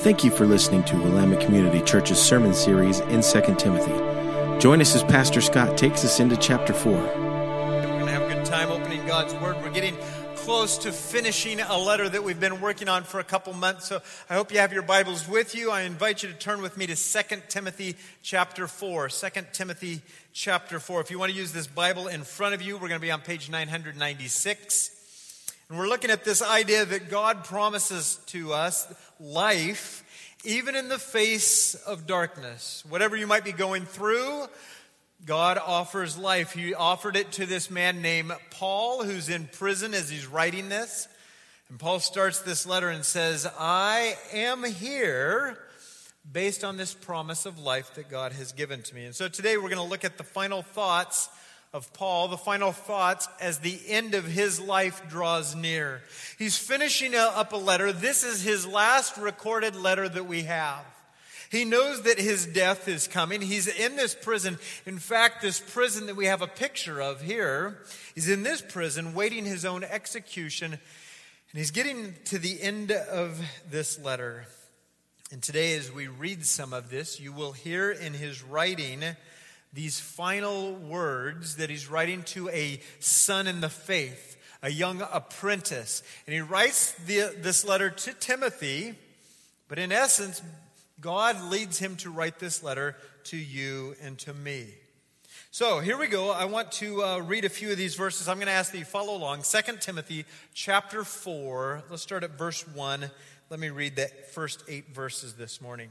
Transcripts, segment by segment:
Thank you for listening to Willamette Community Church's sermon series in 2 Timothy. Join us as Pastor Scott takes us into chapter 4. We're going to have a good time opening God's Word. We're getting close to finishing a letter that we've been working on for a couple months. So I hope you have your Bibles with you. I invite you to turn with me to 2 Timothy chapter 4. 2 Timothy chapter 4. If you want to use this Bible in front of you, we're going to be on page 996. And we're looking at this idea that God promises to us life even in the face of darkness. Whatever you might be going through, God offers life. He offered it to this man named Paul, who's in prison as he's writing this. And Paul starts this letter and says, I am here based on this promise of life that God has given to me. And so today we're going to look at the final thoughts of Paul, the final thoughts as the end of his life draws near. He's finishing up a letter. This is his last recorded letter that we have. He knows that his death is coming. He's in this prison. In fact, this prison that we have a picture of here, he's in this prison waiting his own execution. And he's getting to the end of this letter. And today, as we read some of this, you will hear in his writing these final words that he's writing to a son in the faith, a young apprentice. And he writes the, this letter to Timothy, but in essence, God leads him to write this letter to you and to me. So here we go. I want to uh, read a few of these verses. I'm going to ask that you follow along. 2 Timothy chapter 4. Let's start at verse 1. Let me read the first eight verses this morning.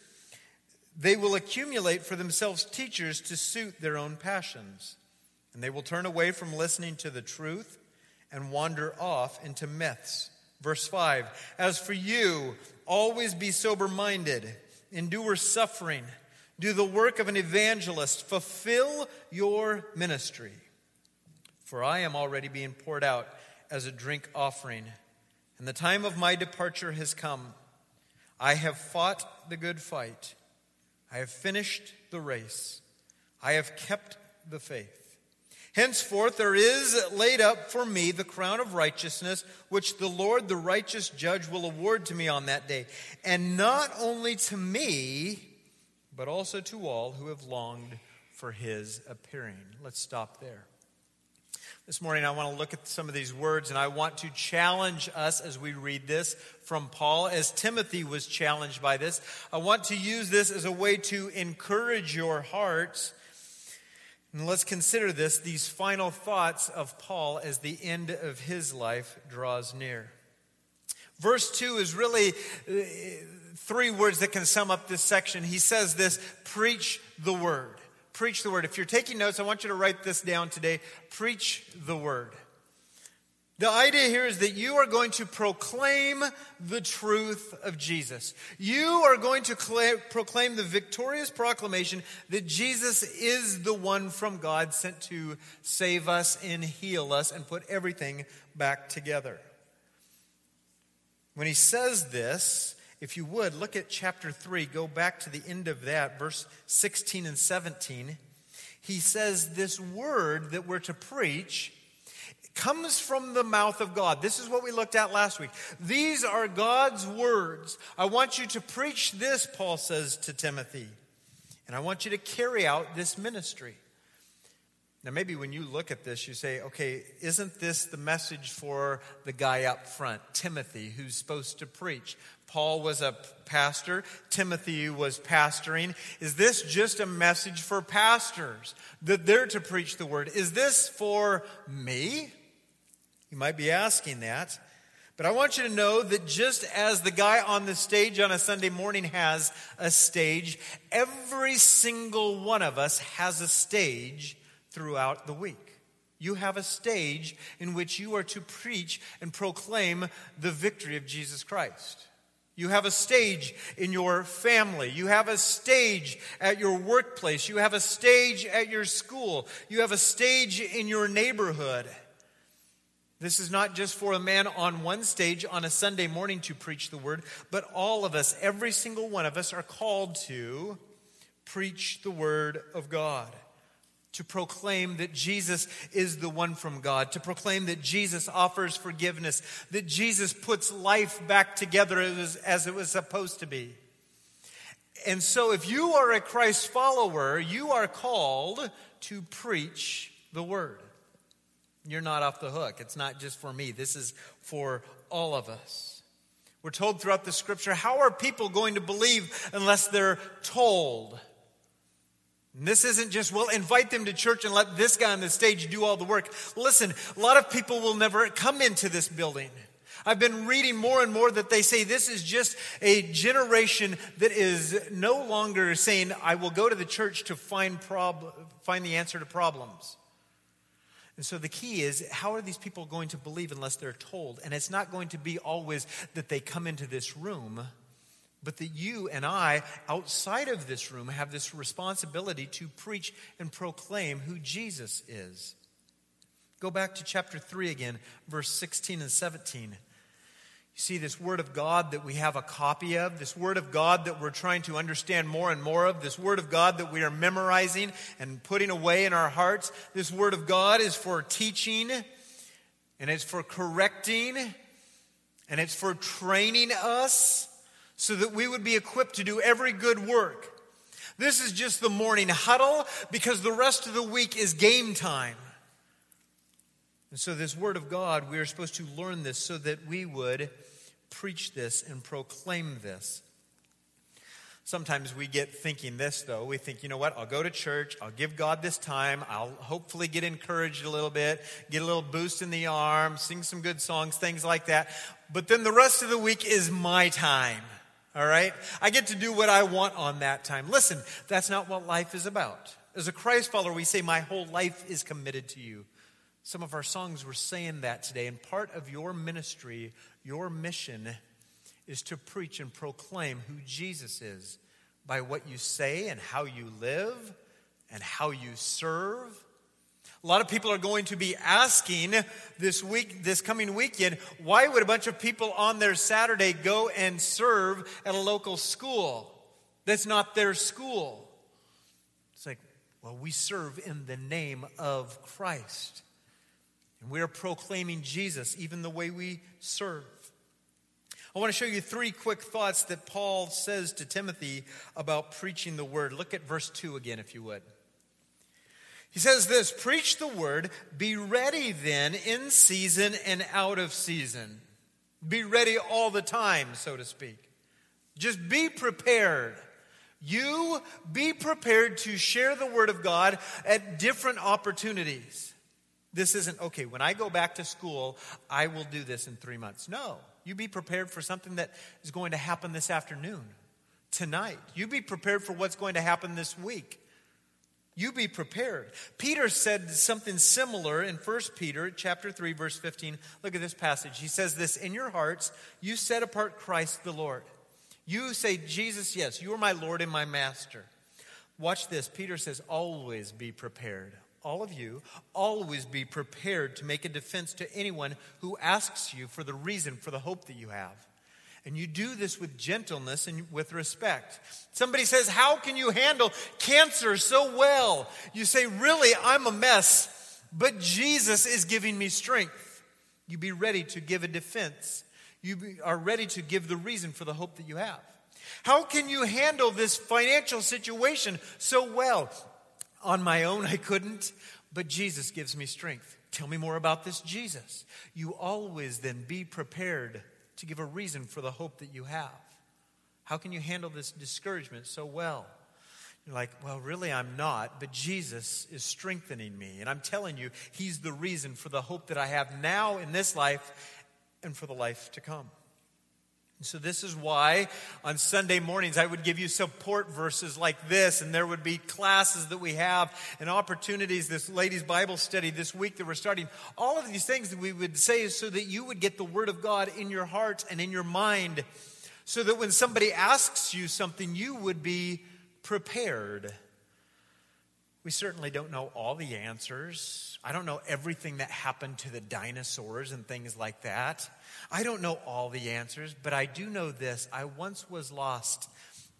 they will accumulate for themselves teachers to suit their own passions, and they will turn away from listening to the truth and wander off into myths. Verse 5 As for you, always be sober minded, endure suffering, do the work of an evangelist, fulfill your ministry. For I am already being poured out as a drink offering, and the time of my departure has come. I have fought the good fight. I have finished the race. I have kept the faith. Henceforth, there is laid up for me the crown of righteousness, which the Lord, the righteous judge, will award to me on that day. And not only to me, but also to all who have longed for his appearing. Let's stop there. This morning, I want to look at some of these words, and I want to challenge us as we read this from Paul, as Timothy was challenged by this. I want to use this as a way to encourage your hearts. And let's consider this these final thoughts of Paul as the end of his life draws near. Verse 2 is really uh, three words that can sum up this section. He says this preach the word preach the word. If you're taking notes, I want you to write this down today. Preach the word. The idea here is that you are going to proclaim the truth of Jesus. You are going to proclaim the victorious proclamation that Jesus is the one from God sent to save us and heal us and put everything back together. When he says this, if you would, look at chapter 3, go back to the end of that, verse 16 and 17. He says, This word that we're to preach comes from the mouth of God. This is what we looked at last week. These are God's words. I want you to preach this, Paul says to Timothy, and I want you to carry out this ministry. Now, maybe when you look at this, you say, okay, isn't this the message for the guy up front, Timothy, who's supposed to preach? Paul was a pastor, Timothy was pastoring. Is this just a message for pastors that they're to preach the word? Is this for me? You might be asking that. But I want you to know that just as the guy on the stage on a Sunday morning has a stage, every single one of us has a stage throughout the week. You have a stage in which you are to preach and proclaim the victory of Jesus Christ. You have a stage in your family. You have a stage at your workplace. You have a stage at your school. You have a stage in your neighborhood. This is not just for a man on one stage on a Sunday morning to preach the word, but all of us, every single one of us, are called to preach the word of God to proclaim that Jesus is the one from God, to proclaim that Jesus offers forgiveness, that Jesus puts life back together as, as, it was supposed to be. And so, if you are a Christ follower, you are called to preach the word. You're not off the hook. It's not just for me, this is for all of us. We're told throughout the scripture how are people going to believe unless they're told? And this isn't just, well, invite them to church and let this guy on the stage do all the work. Listen, a lot of people will never come into this building. I've been reading more and more that they say this is just a generation that is no longer saying, I will go to the church to find, prob- find the answer to problems. And so the key is how are these people going to believe unless they're told? And it's not going to be always that they come into this room but that you and I, outside of this room, have this responsibility to preach and proclaim who Jesus is. Go back to chapter 3 again, verse 16 and 17. You see this Word of God that we have a copy of, this Word of God that we're trying to understand more and more of, this Word of God that we are memorizing and putting away in our hearts. This Word of God is for teaching, and it's for correcting, and it's for training us so that we would be equipped to do every good work. This is just the morning huddle because the rest of the week is game time. And so, this Word of God, we are supposed to learn this so that we would preach this and proclaim this. Sometimes we get thinking this, though. We think, you know what? I'll go to church. I'll give God this time. I'll hopefully get encouraged a little bit, get a little boost in the arm, sing some good songs, things like that. But then the rest of the week is my time. All right? I get to do what I want on that time. Listen, that's not what life is about. As a Christ follower, we say, My whole life is committed to you. Some of our songs were saying that today. And part of your ministry, your mission, is to preach and proclaim who Jesus is by what you say and how you live and how you serve a lot of people are going to be asking this week, this coming weekend, why would a bunch of people on their Saturday go and serve at a local school? That's not their school. It's like, well, we serve in the name of Christ. And we are proclaiming Jesus even the way we serve. I want to show you three quick thoughts that Paul says to Timothy about preaching the word. Look at verse 2 again, if you would. He says this Preach the word, be ready then in season and out of season. Be ready all the time, so to speak. Just be prepared. You be prepared to share the word of God at different opportunities. This isn't, okay, when I go back to school, I will do this in three months. No, you be prepared for something that is going to happen this afternoon, tonight. You be prepared for what's going to happen this week. You be prepared. Peter said something similar in 1 Peter chapter 3 verse 15. Look at this passage. He says this, "In your hearts you set apart Christ the Lord. You say, Jesus, yes, you are my Lord and my master." Watch this. Peter says, "Always be prepared." All of you, always be prepared to make a defense to anyone who asks you for the reason for the hope that you have. And you do this with gentleness and with respect. Somebody says, How can you handle cancer so well? You say, Really, I'm a mess, but Jesus is giving me strength. You be ready to give a defense. You are ready to give the reason for the hope that you have. How can you handle this financial situation so well? On my own, I couldn't, but Jesus gives me strength. Tell me more about this Jesus. You always then be prepared to give a reason for the hope that you have. How can you handle this discouragement so well? You're like, well, really, I'm not, but Jesus is strengthening me. And I'm telling you, He's the reason for the hope that I have now in this life and for the life to come. So, this is why on Sunday mornings I would give you support verses like this, and there would be classes that we have and opportunities, this ladies' Bible study this week that we're starting. All of these things that we would say is so that you would get the Word of God in your heart and in your mind, so that when somebody asks you something, you would be prepared. We certainly don't know all the answers. I don't know everything that happened to the dinosaurs and things like that. I don't know all the answers, but I do know this. I once was lost,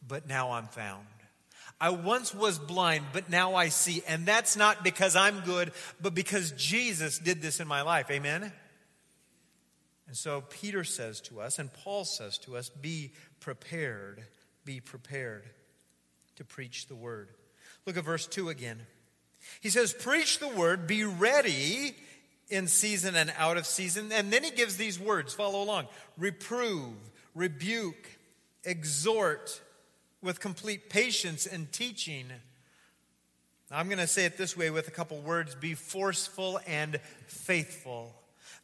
but now I'm found. I once was blind, but now I see. And that's not because I'm good, but because Jesus did this in my life. Amen? And so Peter says to us, and Paul says to us, be prepared, be prepared to preach the word. Look at verse 2 again. He says, Preach the word, be ready in season and out of season. And then he gives these words, follow along reprove, rebuke, exhort with complete patience and teaching. I'm going to say it this way with a couple words be forceful and faithful.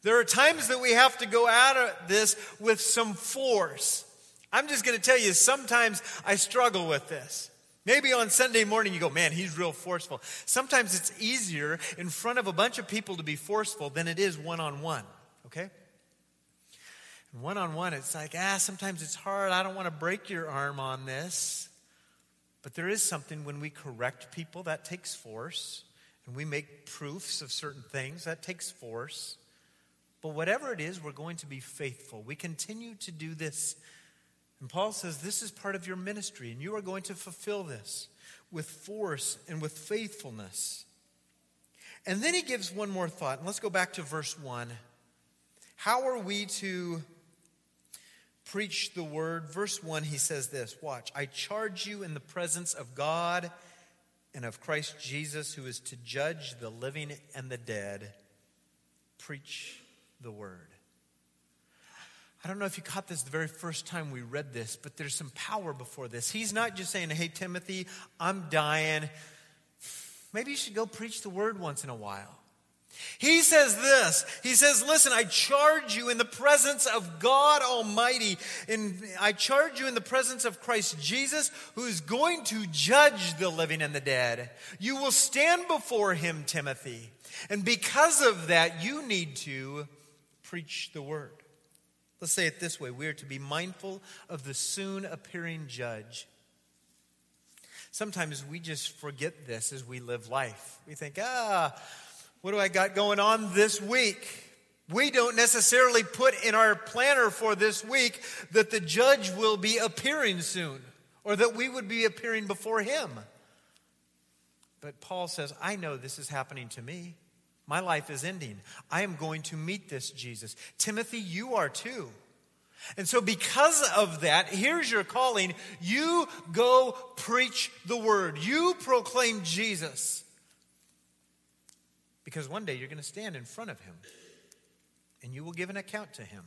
There are times that we have to go at this with some force. I'm just going to tell you, sometimes I struggle with this. Maybe on Sunday morning you go, man, he's real forceful. Sometimes it's easier in front of a bunch of people to be forceful than it is one on one, okay? One on one, it's like, ah, sometimes it's hard. I don't want to break your arm on this. But there is something when we correct people that takes force, and we make proofs of certain things that takes force. But whatever it is, we're going to be faithful. We continue to do this and Paul says, This is part of your ministry, and you are going to fulfill this with force and with faithfulness. And then he gives one more thought. And let's go back to verse 1. How are we to preach the word? Verse 1, he says this Watch, I charge you in the presence of God and of Christ Jesus, who is to judge the living and the dead. Preach the word. I don't know if you caught this the very first time we read this, but there's some power before this. He's not just saying, Hey, Timothy, I'm dying. Maybe you should go preach the word once in a while. He says this. He says, Listen, I charge you in the presence of God Almighty, and I charge you in the presence of Christ Jesus, who is going to judge the living and the dead. You will stand before him, Timothy. And because of that, you need to preach the word. Let's say it this way we are to be mindful of the soon appearing judge. Sometimes we just forget this as we live life. We think, ah, what do I got going on this week? We don't necessarily put in our planner for this week that the judge will be appearing soon or that we would be appearing before him. But Paul says, I know this is happening to me. My life is ending. I am going to meet this Jesus. Timothy, you are too. And so, because of that, here's your calling. You go preach the word, you proclaim Jesus. Because one day you're going to stand in front of him and you will give an account to him.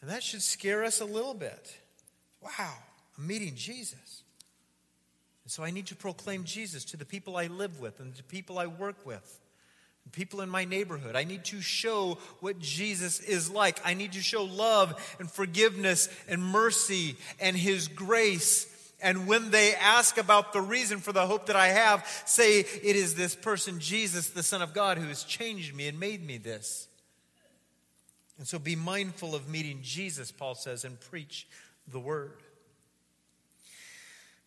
And that should scare us a little bit. Wow, I'm meeting Jesus. And so I need to proclaim Jesus to the people I live with and the people I work with. People in my neighborhood. I need to show what Jesus is like. I need to show love and forgiveness and mercy and his grace. And when they ask about the reason for the hope that I have, say, It is this person, Jesus, the Son of God, who has changed me and made me this. And so be mindful of meeting Jesus, Paul says, and preach the word.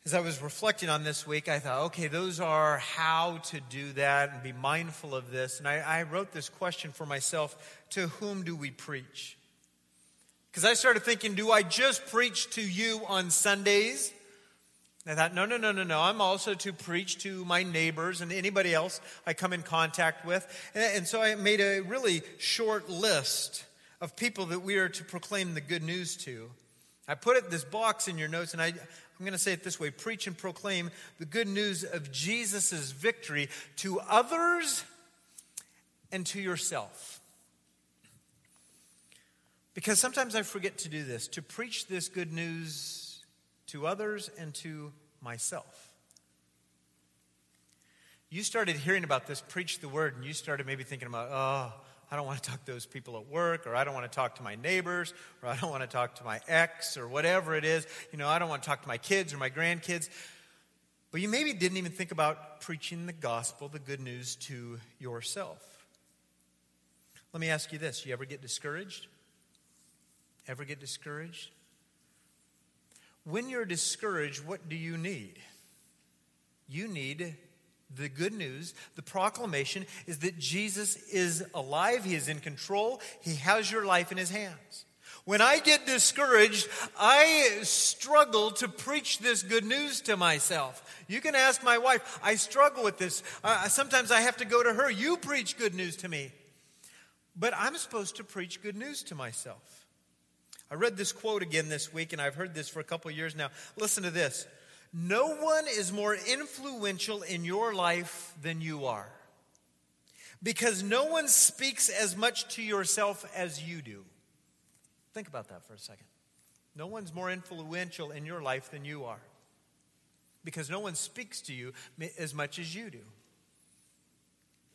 As I was reflecting on this week, I thought, okay, those are how to do that and be mindful of this. And I, I wrote this question for myself to whom do we preach? Because I started thinking, do I just preach to you on Sundays? And I thought, no, no, no, no, no. I'm also to preach to my neighbors and anybody else I come in contact with. And, and so I made a really short list of people that we are to proclaim the good news to. I put it this box in your notes, and I, I'm going to say it this way preach and proclaim the good news of Jesus' victory to others and to yourself. Because sometimes I forget to do this to preach this good news to others and to myself. You started hearing about this, preach the word, and you started maybe thinking about, oh, I don't want to talk to those people at work, or I don't want to talk to my neighbors, or I don't want to talk to my ex, or whatever it is. You know, I don't want to talk to my kids or my grandkids. But you maybe didn't even think about preaching the gospel, the good news to yourself. Let me ask you this you ever get discouraged? Ever get discouraged? When you're discouraged, what do you need? You need the good news, the proclamation is that Jesus is alive, He is in control, He has your life in His hands. When I get discouraged, I struggle to preach this good news to myself. You can ask my wife, I struggle with this. Uh, sometimes I have to go to her, you preach good news to me. But I'm supposed to preach good news to myself. I read this quote again this week, and I've heard this for a couple years now. Listen to this No one is more influential in your life than you are. Because no one speaks as much to yourself as you do. Think about that for a second. No one's more influential in your life than you are. Because no one speaks to you as much as you do.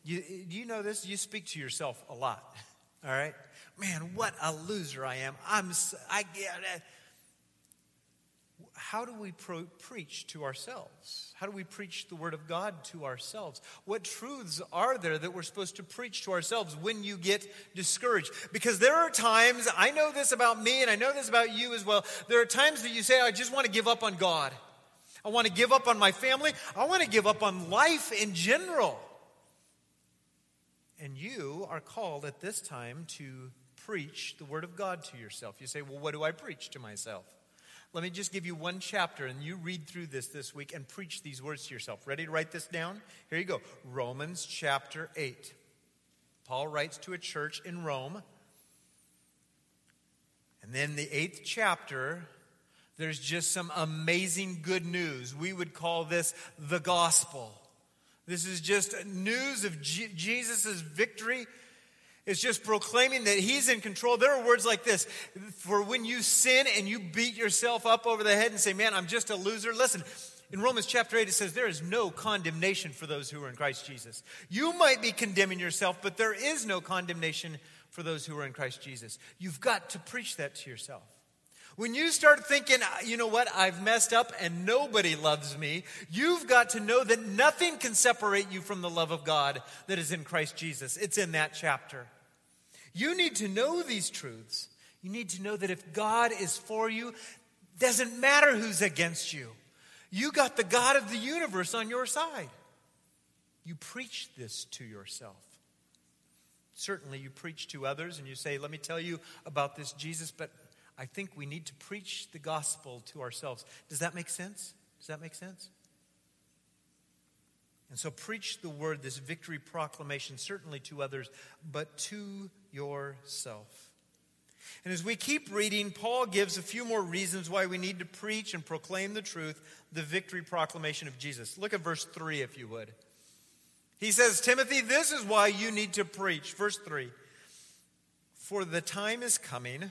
You, you know this? You speak to yourself a lot. All right? Man, what a loser I am. I'm, I get it. How do we pro- preach to ourselves? How do we preach the Word of God to ourselves? What truths are there that we're supposed to preach to ourselves when you get discouraged? Because there are times, I know this about me and I know this about you as well. There are times that you say, I just want to give up on God. I want to give up on my family. I want to give up on life in general. And you are called at this time to preach the Word of God to yourself. You say, Well, what do I preach to myself? Let me just give you one chapter and you read through this this week and preach these words to yourself. Ready to write this down? Here you go. Romans chapter 8. Paul writes to a church in Rome. And then the eighth chapter, there's just some amazing good news. We would call this the gospel. This is just news of G- Jesus' victory. It's just proclaiming that he's in control. There are words like this for when you sin and you beat yourself up over the head and say, Man, I'm just a loser. Listen, in Romans chapter 8, it says, There is no condemnation for those who are in Christ Jesus. You might be condemning yourself, but there is no condemnation for those who are in Christ Jesus. You've got to preach that to yourself. When you start thinking, ah, you know what, I've messed up and nobody loves me, you've got to know that nothing can separate you from the love of God that is in Christ Jesus. It's in that chapter. You need to know these truths. You need to know that if God is for you, doesn't matter who's against you. You got the God of the universe on your side. You preach this to yourself. Certainly, you preach to others and you say, Let me tell you about this Jesus, but I think we need to preach the gospel to ourselves. Does that make sense? Does that make sense? And so preach the word, this victory proclamation, certainly to others, but to yourself. And as we keep reading, Paul gives a few more reasons why we need to preach and proclaim the truth, the victory proclamation of Jesus. Look at verse 3, if you would. He says, Timothy, this is why you need to preach. Verse 3 For the time is coming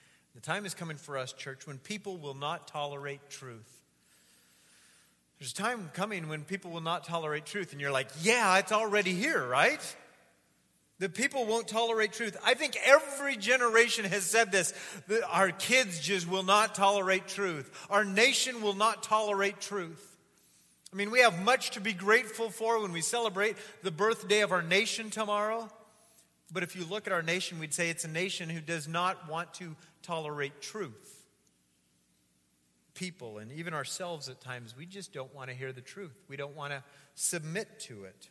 the time is coming for us, church, when people will not tolerate truth. There's a time coming when people will not tolerate truth, and you're like, yeah, it's already here, right? The people won't tolerate truth. I think every generation has said this. Our kids just will not tolerate truth. Our nation will not tolerate truth. I mean, we have much to be grateful for when we celebrate the birthday of our nation tomorrow. But if you look at our nation, we'd say it's a nation who does not want to tolerate truth. People and even ourselves at times, we just don't want to hear the truth. We don't want to submit to it.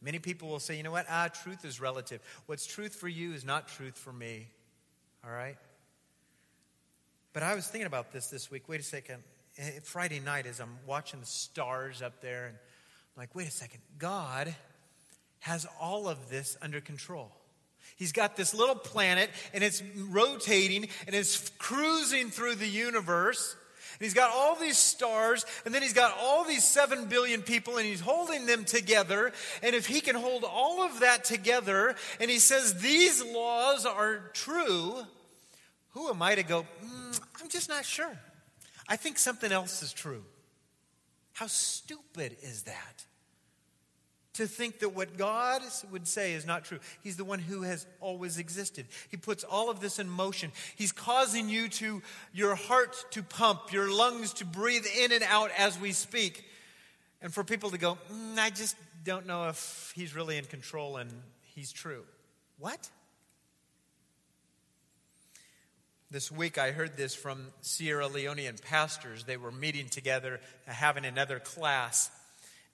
Many people will say, you know what? Ah, truth is relative. What's truth for you is not truth for me. All right? But I was thinking about this this week. Wait a second. Eh, Friday night, as I'm watching the stars up there, and I'm like, wait a second. God has all of this under control. He's got this little planet and it's rotating and it's cruising through the universe. And he's got all these stars, and then he's got all these seven billion people, and he's holding them together. And if he can hold all of that together, and he says these laws are true, who am I to go, mm, I'm just not sure. I think something else is true. How stupid is that? To think that what God would say is not true. He's the one who has always existed. He puts all of this in motion. He's causing you to, your heart to pump, your lungs to breathe in and out as we speak. And for people to go, mm, I just don't know if he's really in control and he's true. What? This week I heard this from Sierra Leonean pastors. They were meeting together, having another class.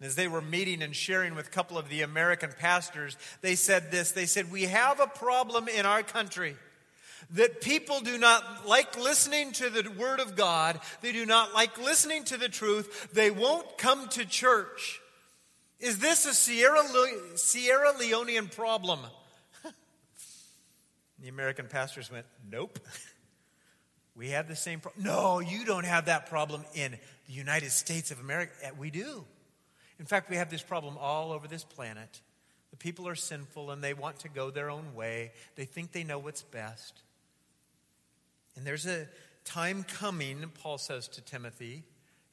And as they were meeting and sharing with a couple of the American pastors, they said this They said, We have a problem in our country that people do not like listening to the Word of God, they do not like listening to the truth, they won't come to church. Is this a Sierra, Le- Sierra Leonean problem? the American pastors went, Nope. We have the same problem. No, you don't have that problem in the United States of America. We do. In fact, we have this problem all over this planet. The people are sinful and they want to go their own way. They think they know what's best. And there's a time coming, Paul says to Timothy,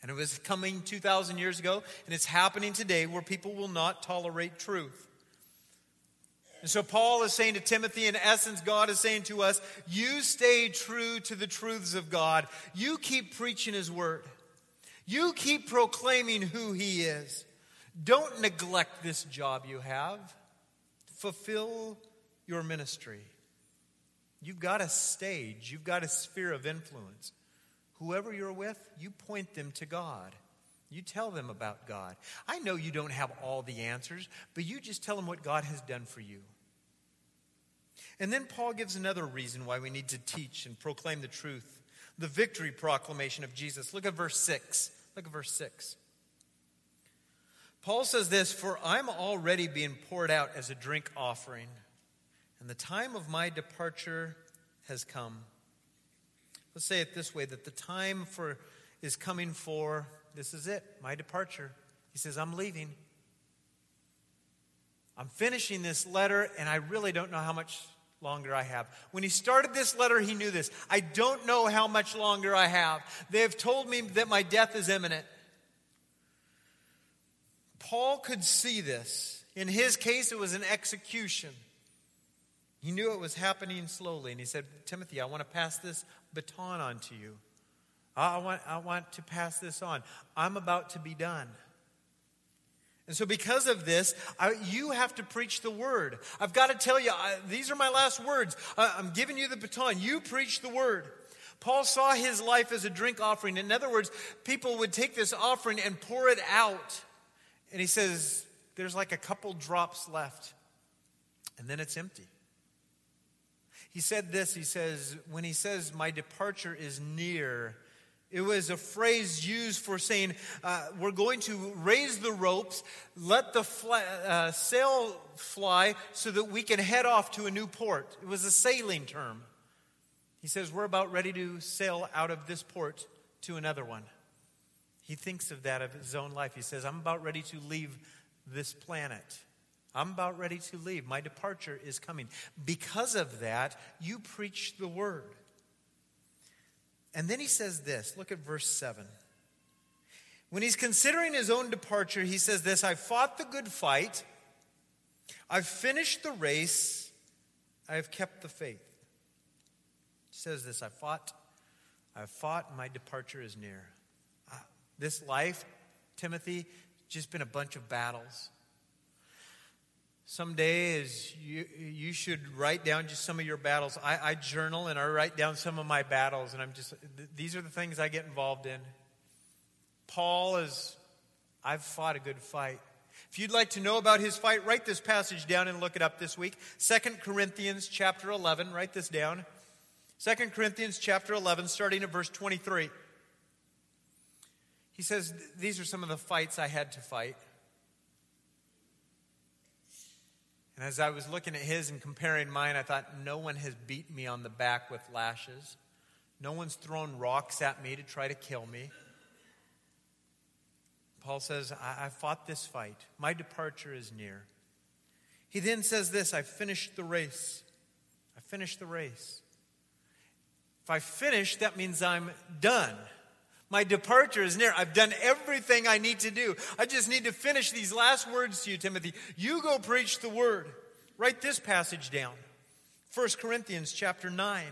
and it was coming 2,000 years ago, and it's happening today where people will not tolerate truth. And so Paul is saying to Timothy, in essence, God is saying to us, you stay true to the truths of God. You keep preaching his word. You keep proclaiming who he is. Don't neglect this job you have. Fulfill your ministry. You've got a stage, you've got a sphere of influence. Whoever you're with, you point them to God. You tell them about God. I know you don't have all the answers, but you just tell them what God has done for you. And then Paul gives another reason why we need to teach and proclaim the truth the victory proclamation of Jesus. Look at verse 6. Look at verse 6. Paul says this For I'm already being poured out as a drink offering, and the time of my departure has come. Let's say it this way that the time for is coming for this is it, my departure. He says, I'm leaving. I'm finishing this letter, and I really don't know how much longer I have. When he started this letter, he knew this. I don't know how much longer I have. They have told me that my death is imminent. Paul could see this. In his case, it was an execution. He knew it was happening slowly, and he said, Timothy, I want to pass this baton on to you. I want, I want to pass this on. I'm about to be done. And so, because of this, I, you have to preach the word. I've got to tell you, I, these are my last words. I, I'm giving you the baton. You preach the word. Paul saw his life as a drink offering. In other words, people would take this offering and pour it out. And he says, there's like a couple drops left, and then it's empty. He said this, he says, when he says, My departure is near, it was a phrase used for saying, uh, we're going to raise the ropes, let the uh, sail fly so that we can head off to a new port. It was a sailing term. He says, we're about ready to sail out of this port to another one. He thinks of that of his own life. He says, I'm about ready to leave this planet. I'm about ready to leave. My departure is coming. Because of that, you preach the word. And then he says this look at verse 7. When he's considering his own departure, he says this I fought the good fight, I've finished the race, I have kept the faith. He says this I fought, I've fought, my departure is near. This life, Timothy, just been a bunch of battles. Some days you, you should write down just some of your battles. I, I journal and I write down some of my battles, and I'm just, th- these are the things I get involved in. Paul is, I've fought a good fight. If you'd like to know about his fight, write this passage down and look it up this week. 2 Corinthians chapter 11, write this down. 2 Corinthians chapter 11, starting at verse 23. He says, These are some of the fights I had to fight. And as I was looking at his and comparing mine, I thought, no one has beat me on the back with lashes. No one's thrown rocks at me to try to kill me. Paul says, I, I fought this fight. My departure is near. He then says this I finished the race. I finished the race. If I finish, that means I'm done. My departure is near. I've done everything I need to do. I just need to finish these last words to you, Timothy. You go preach the word. Write this passage down. 1 Corinthians chapter 9.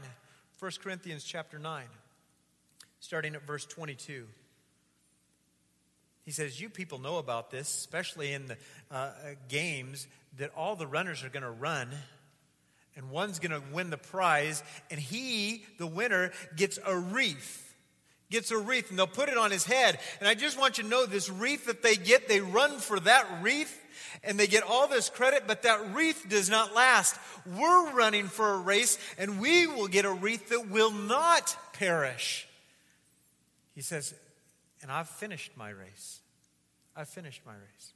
1 Corinthians chapter 9, starting at verse 22. He says, You people know about this, especially in the uh, games, that all the runners are going to run, and one's going to win the prize, and he, the winner, gets a wreath gets a wreath and they'll put it on his head. And I just want you to know this wreath that they get, they run for that wreath and they get all this credit, but that wreath does not last. We're running for a race and we will get a wreath that will not perish. He says, and I've finished my race. I've finished my race.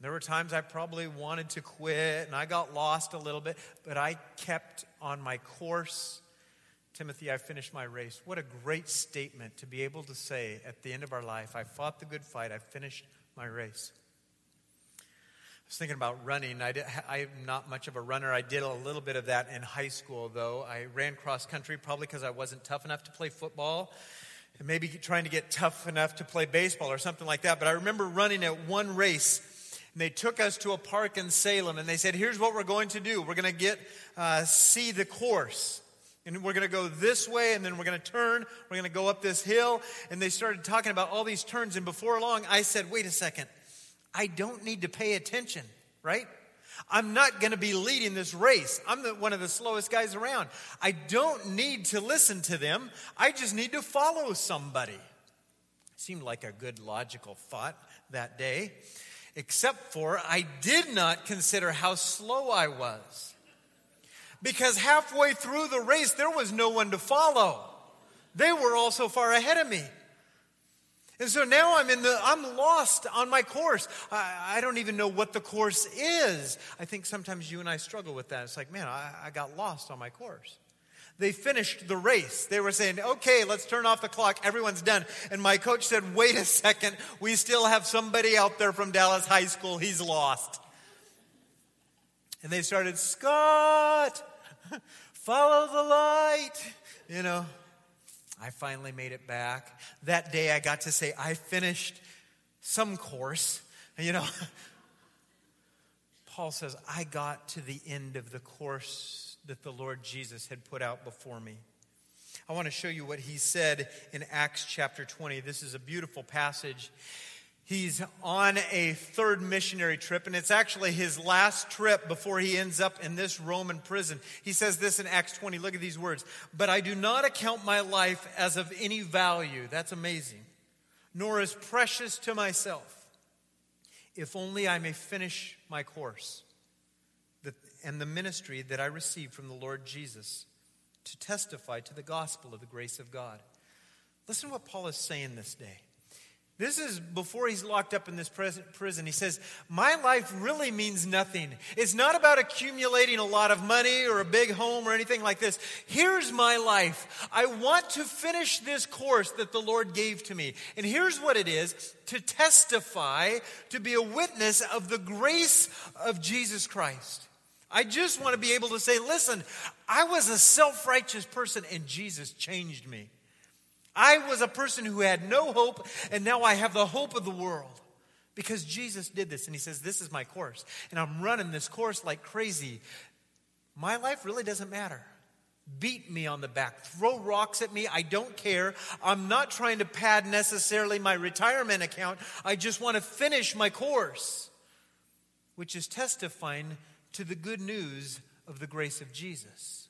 There were times I probably wanted to quit and I got lost a little bit, but I kept on my course Timothy, I finished my race. What a great statement to be able to say at the end of our life, I fought the good fight, I finished my race. I was thinking about running. I am not much of a runner. I did a little bit of that in high school, though. I ran cross country probably because I wasn't tough enough to play football and maybe trying to get tough enough to play baseball or something like that. But I remember running at one race. And they took us to a park in Salem and they said, Here's what we're going to do. We're going to get uh, see the course. And we're going to go this way, and then we're going to turn. We're going to go up this hill. And they started talking about all these turns. And before long, I said, wait a second. I don't need to pay attention, right? I'm not going to be leading this race. I'm the, one of the slowest guys around. I don't need to listen to them. I just need to follow somebody. Seemed like a good logical thought that day, except for I did not consider how slow I was because halfway through the race, there was no one to follow. They were all so far ahead of me. And so now I'm in the, I'm lost on my course. I, I, don't even know what the course is. I think sometimes you and I struggle with that. It's like, man, I, I got lost on my course. They finished the race. They were saying, okay, let's turn off the clock. Everyone's done. And my coach said, wait a second. We still have somebody out there from Dallas High School. He's lost. And they started, Scott, follow the light. You know, I finally made it back. That day I got to say, I finished some course. You know, Paul says, I got to the end of the course that the Lord Jesus had put out before me. I want to show you what he said in Acts chapter 20. This is a beautiful passage. He's on a third missionary trip, and it's actually his last trip before he ends up in this Roman prison. He says this in Acts 20. Look at these words. But I do not account my life as of any value. That's amazing. Nor as precious to myself, if only I may finish my course and the ministry that I received from the Lord Jesus to testify to the gospel of the grace of God. Listen to what Paul is saying this day. This is before he's locked up in this prison. He says, My life really means nothing. It's not about accumulating a lot of money or a big home or anything like this. Here's my life. I want to finish this course that the Lord gave to me. And here's what it is to testify, to be a witness of the grace of Jesus Christ. I just want to be able to say, Listen, I was a self righteous person and Jesus changed me. I was a person who had no hope, and now I have the hope of the world. Because Jesus did this, and He says, This is my course. And I'm running this course like crazy. My life really doesn't matter. Beat me on the back, throw rocks at me. I don't care. I'm not trying to pad necessarily my retirement account. I just want to finish my course, which is testifying to the good news of the grace of Jesus.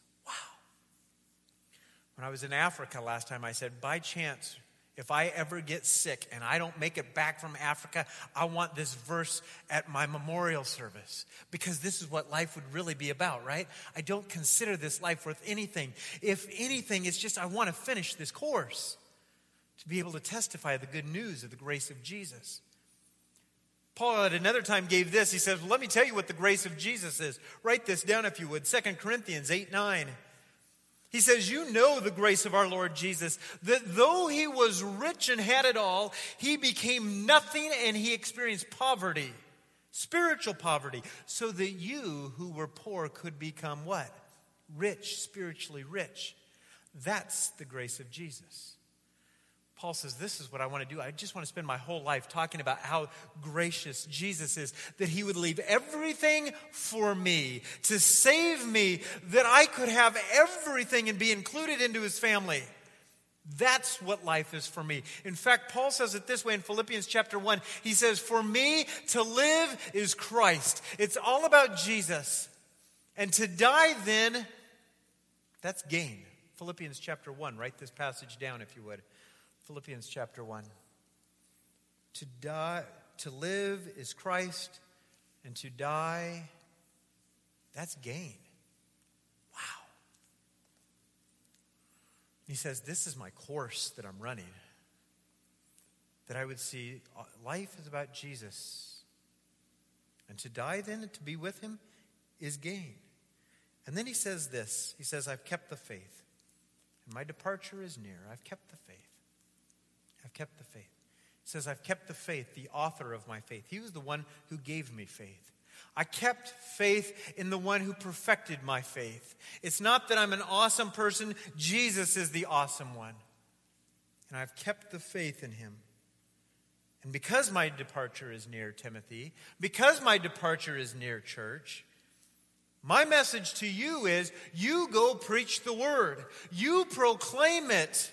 When I was in Africa last time, I said, by chance, if I ever get sick and I don't make it back from Africa, I want this verse at my memorial service because this is what life would really be about, right? I don't consider this life worth anything. If anything, it's just I want to finish this course to be able to testify the good news of the grace of Jesus. Paul at another time gave this. He says, well, Let me tell you what the grace of Jesus is. Write this down if you would. 2 Corinthians 8 9. He says, You know the grace of our Lord Jesus, that though he was rich and had it all, he became nothing and he experienced poverty, spiritual poverty, so that you who were poor could become what? Rich, spiritually rich. That's the grace of Jesus. Paul says, This is what I want to do. I just want to spend my whole life talking about how gracious Jesus is, that he would leave everything for me to save me, that I could have everything and be included into his family. That's what life is for me. In fact, Paul says it this way in Philippians chapter 1. He says, For me to live is Christ. It's all about Jesus. And to die then, that's gain. Philippians chapter 1. Write this passage down if you would. Philippians chapter 1. To die to live is Christ, and to die that's gain. Wow. He says, This is my course that I'm running. That I would see uh, life is about Jesus. And to die then, to be with him, is gain. And then he says this He says, I've kept the faith, and my departure is near. I've kept the faith. I've kept the faith. He says, I've kept the faith, the author of my faith. He was the one who gave me faith. I kept faith in the one who perfected my faith. It's not that I'm an awesome person, Jesus is the awesome one. And I've kept the faith in him. And because my departure is near, Timothy, because my departure is near, church, my message to you is you go preach the word, you proclaim it.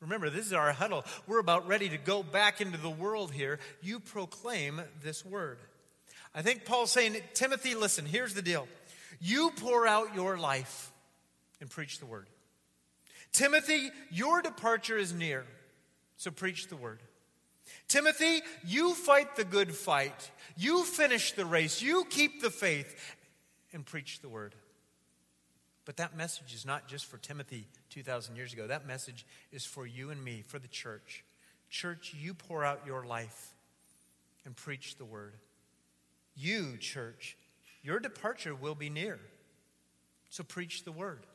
Remember, this is our huddle. We're about ready to go back into the world here. You proclaim this word. I think Paul's saying, Timothy, listen, here's the deal. You pour out your life and preach the word. Timothy, your departure is near, so preach the word. Timothy, you fight the good fight. You finish the race. You keep the faith and preach the word. But that message is not just for Timothy 2,000 years ago. That message is for you and me, for the church. Church, you pour out your life and preach the word. You, church, your departure will be near. So preach the word.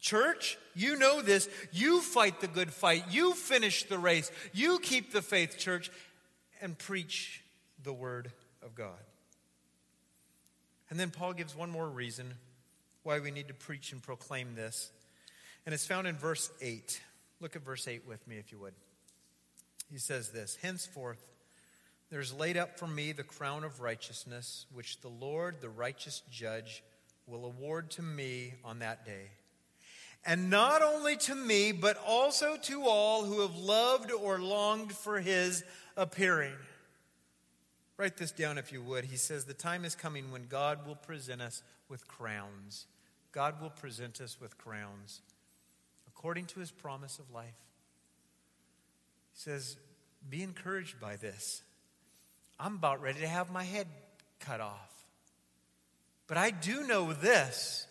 Church, you know this. You fight the good fight. You finish the race. You keep the faith, church, and preach the word of God. And then Paul gives one more reason why we need to preach and proclaim this. And it's found in verse 8. Look at verse 8 with me, if you would. He says this Henceforth, there's laid up for me the crown of righteousness, which the Lord, the righteous judge, will award to me on that day. And not only to me, but also to all who have loved or longed for his appearing. Write this down if you would. He says, The time is coming when God will present us with crowns. God will present us with crowns according to his promise of life. He says, Be encouraged by this. I'm about ready to have my head cut off. But I do know this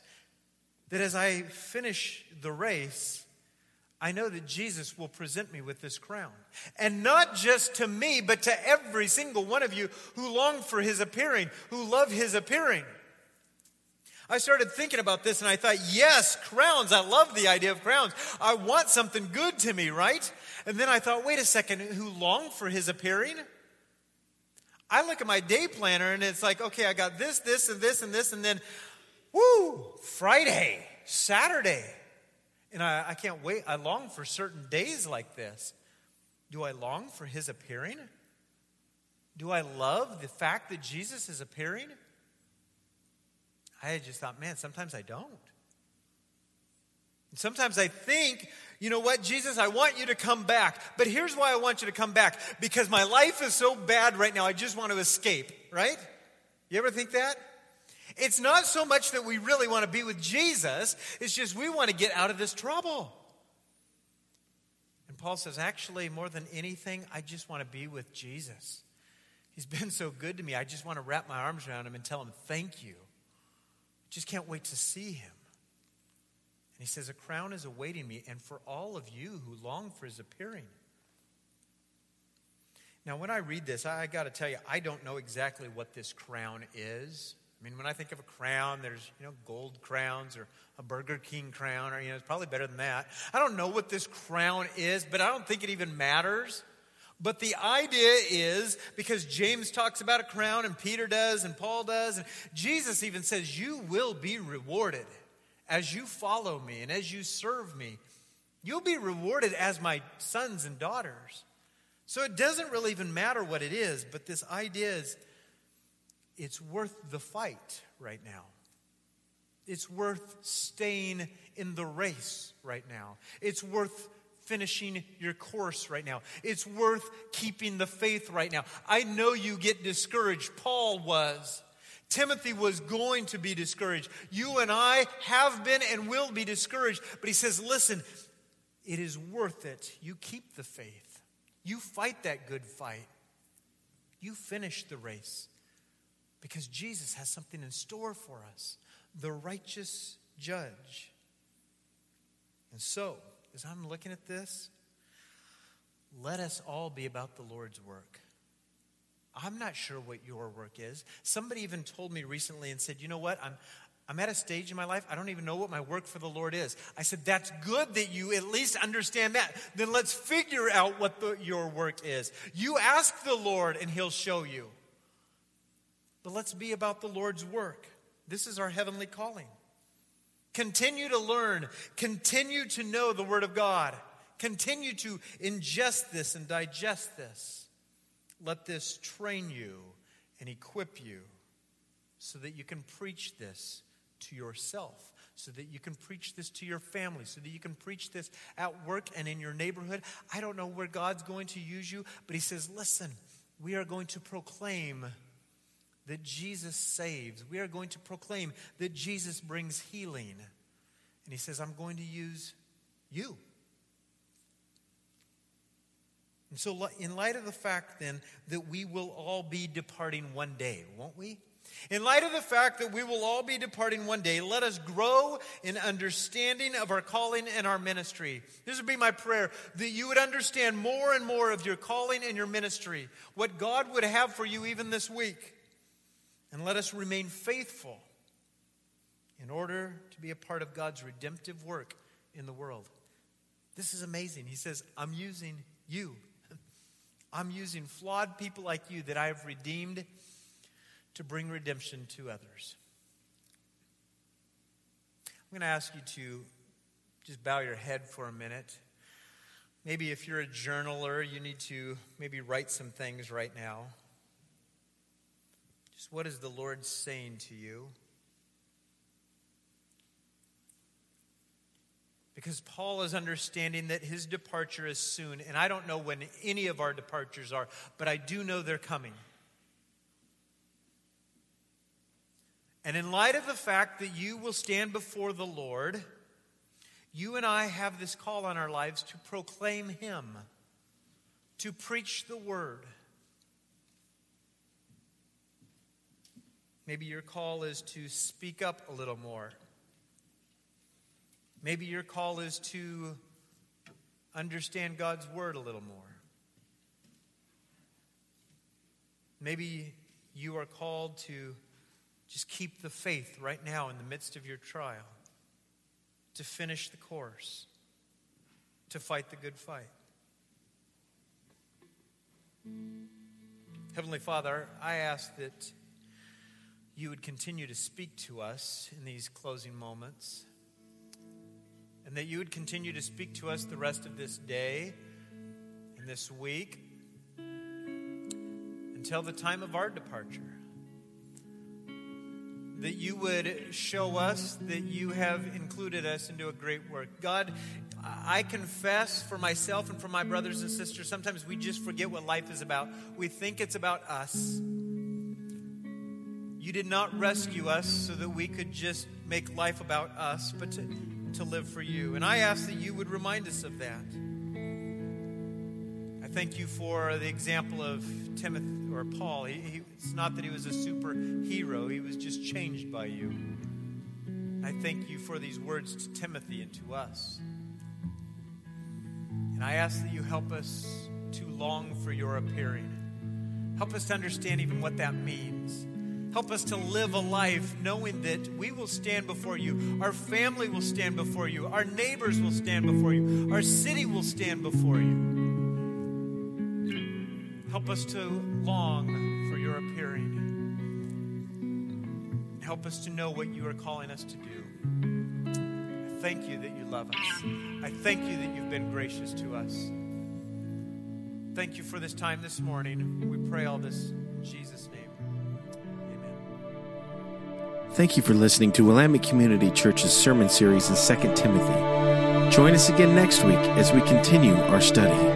that as I finish the race, I know that Jesus will present me with this crown. And not just to me, but to every single one of you who long for his appearing, who love his appearing. I started thinking about this and I thought, yes, crowns. I love the idea of crowns. I want something good to me, right? And then I thought, wait a second, who long for his appearing? I look at my day planner and it's like, okay, I got this, this, and this, and this, and then, woo, Friday, Saturday. And I, I can't wait. I long for certain days like this. Do I long for his appearing? Do I love the fact that Jesus is appearing? I just thought, man, sometimes I don't. And sometimes I think, you know what, Jesus, I want you to come back. But here's why I want you to come back because my life is so bad right now, I just want to escape, right? You ever think that? It's not so much that we really want to be with Jesus, it's just we want to get out of this trouble. And Paul says, actually, more than anything, I just want to be with Jesus. He's been so good to me. I just want to wrap my arms around him and tell him, thank you. Just can't wait to see him. And he says, A crown is awaiting me, and for all of you who long for his appearing. Now, when I read this, I, I got to tell you, I don't know exactly what this crown is. I mean, when I think of a crown, there's, you know, gold crowns or a Burger King crown, or, you know, it's probably better than that. I don't know what this crown is, but I don't think it even matters. But the idea is because James talks about a crown, and Peter does, and Paul does, and Jesus even says, You will be rewarded as you follow me and as you serve me. You'll be rewarded as my sons and daughters. So it doesn't really even matter what it is, but this idea is it's worth the fight right now. It's worth staying in the race right now. It's worth finishing your course right now. It's worth keeping the faith right now. I know you get discouraged. Paul was. Timothy was going to be discouraged. You and I have been and will be discouraged. But he says, listen, it is worth it. You keep the faith, you fight that good fight, you finish the race because Jesus has something in store for us the righteous judge. And so, as I'm looking at this, let us all be about the Lord's work. I'm not sure what your work is. Somebody even told me recently and said, you know what? I'm, I'm at a stage in my life, I don't even know what my work for the Lord is. I said, That's good that you at least understand that. Then let's figure out what the, your work is. You ask the Lord, and He'll show you. But let's be about the Lord's work. This is our heavenly calling. Continue to learn, continue to know the Word of God, continue to ingest this and digest this. Let this train you and equip you so that you can preach this to yourself, so that you can preach this to your family, so that you can preach this at work and in your neighborhood. I don't know where God's going to use you, but He says, listen, we are going to proclaim that Jesus saves. We are going to proclaim that Jesus brings healing. And He says, I'm going to use you. And so, in light of the fact then that we will all be departing one day, won't we? In light of the fact that we will all be departing one day, let us grow in understanding of our calling and our ministry. This would be my prayer that you would understand more and more of your calling and your ministry, what God would have for you even this week. And let us remain faithful in order to be a part of God's redemptive work in the world. This is amazing. He says, I'm using you. I'm using flawed people like you that I have redeemed to bring redemption to others. I'm going to ask you to just bow your head for a minute. Maybe if you're a journaler, you need to maybe write some things right now. Just what is the Lord saying to you? Because Paul is understanding that his departure is soon, and I don't know when any of our departures are, but I do know they're coming. And in light of the fact that you will stand before the Lord, you and I have this call on our lives to proclaim Him, to preach the Word. Maybe your call is to speak up a little more. Maybe your call is to understand God's Word a little more. Maybe you are called to just keep the faith right now in the midst of your trial, to finish the course, to fight the good fight. Heavenly Father, I ask that you would continue to speak to us in these closing moments, and that you would continue to speak to us the rest of this day and this week until the time of our departure that you would show us that you have included us into a great work. God, I confess for myself and for my brothers and sisters, sometimes we just forget what life is about. We think it's about us. You did not rescue us so that we could just make life about us, but to, to live for you. And I ask that you would remind us of that. I thank you for the example of Timothy or Paul. He, he, it's not that he was a superhero, he was just changed by you. I thank you for these words to Timothy and to us. And I ask that you help us to long for your appearing. Help us to understand even what that means. Help us to live a life knowing that we will stand before you. Our family will stand before you. Our neighbors will stand before you. Our city will stand before you. Help us to long for your appearing. Help us to know what you are calling us to do. I thank you that you love us. I thank you that you've been gracious to us. Thank you for this time this morning. We pray all this in Jesus' name. Thank you for listening to Willamette Community Church's sermon series in 2 Timothy. Join us again next week as we continue our study.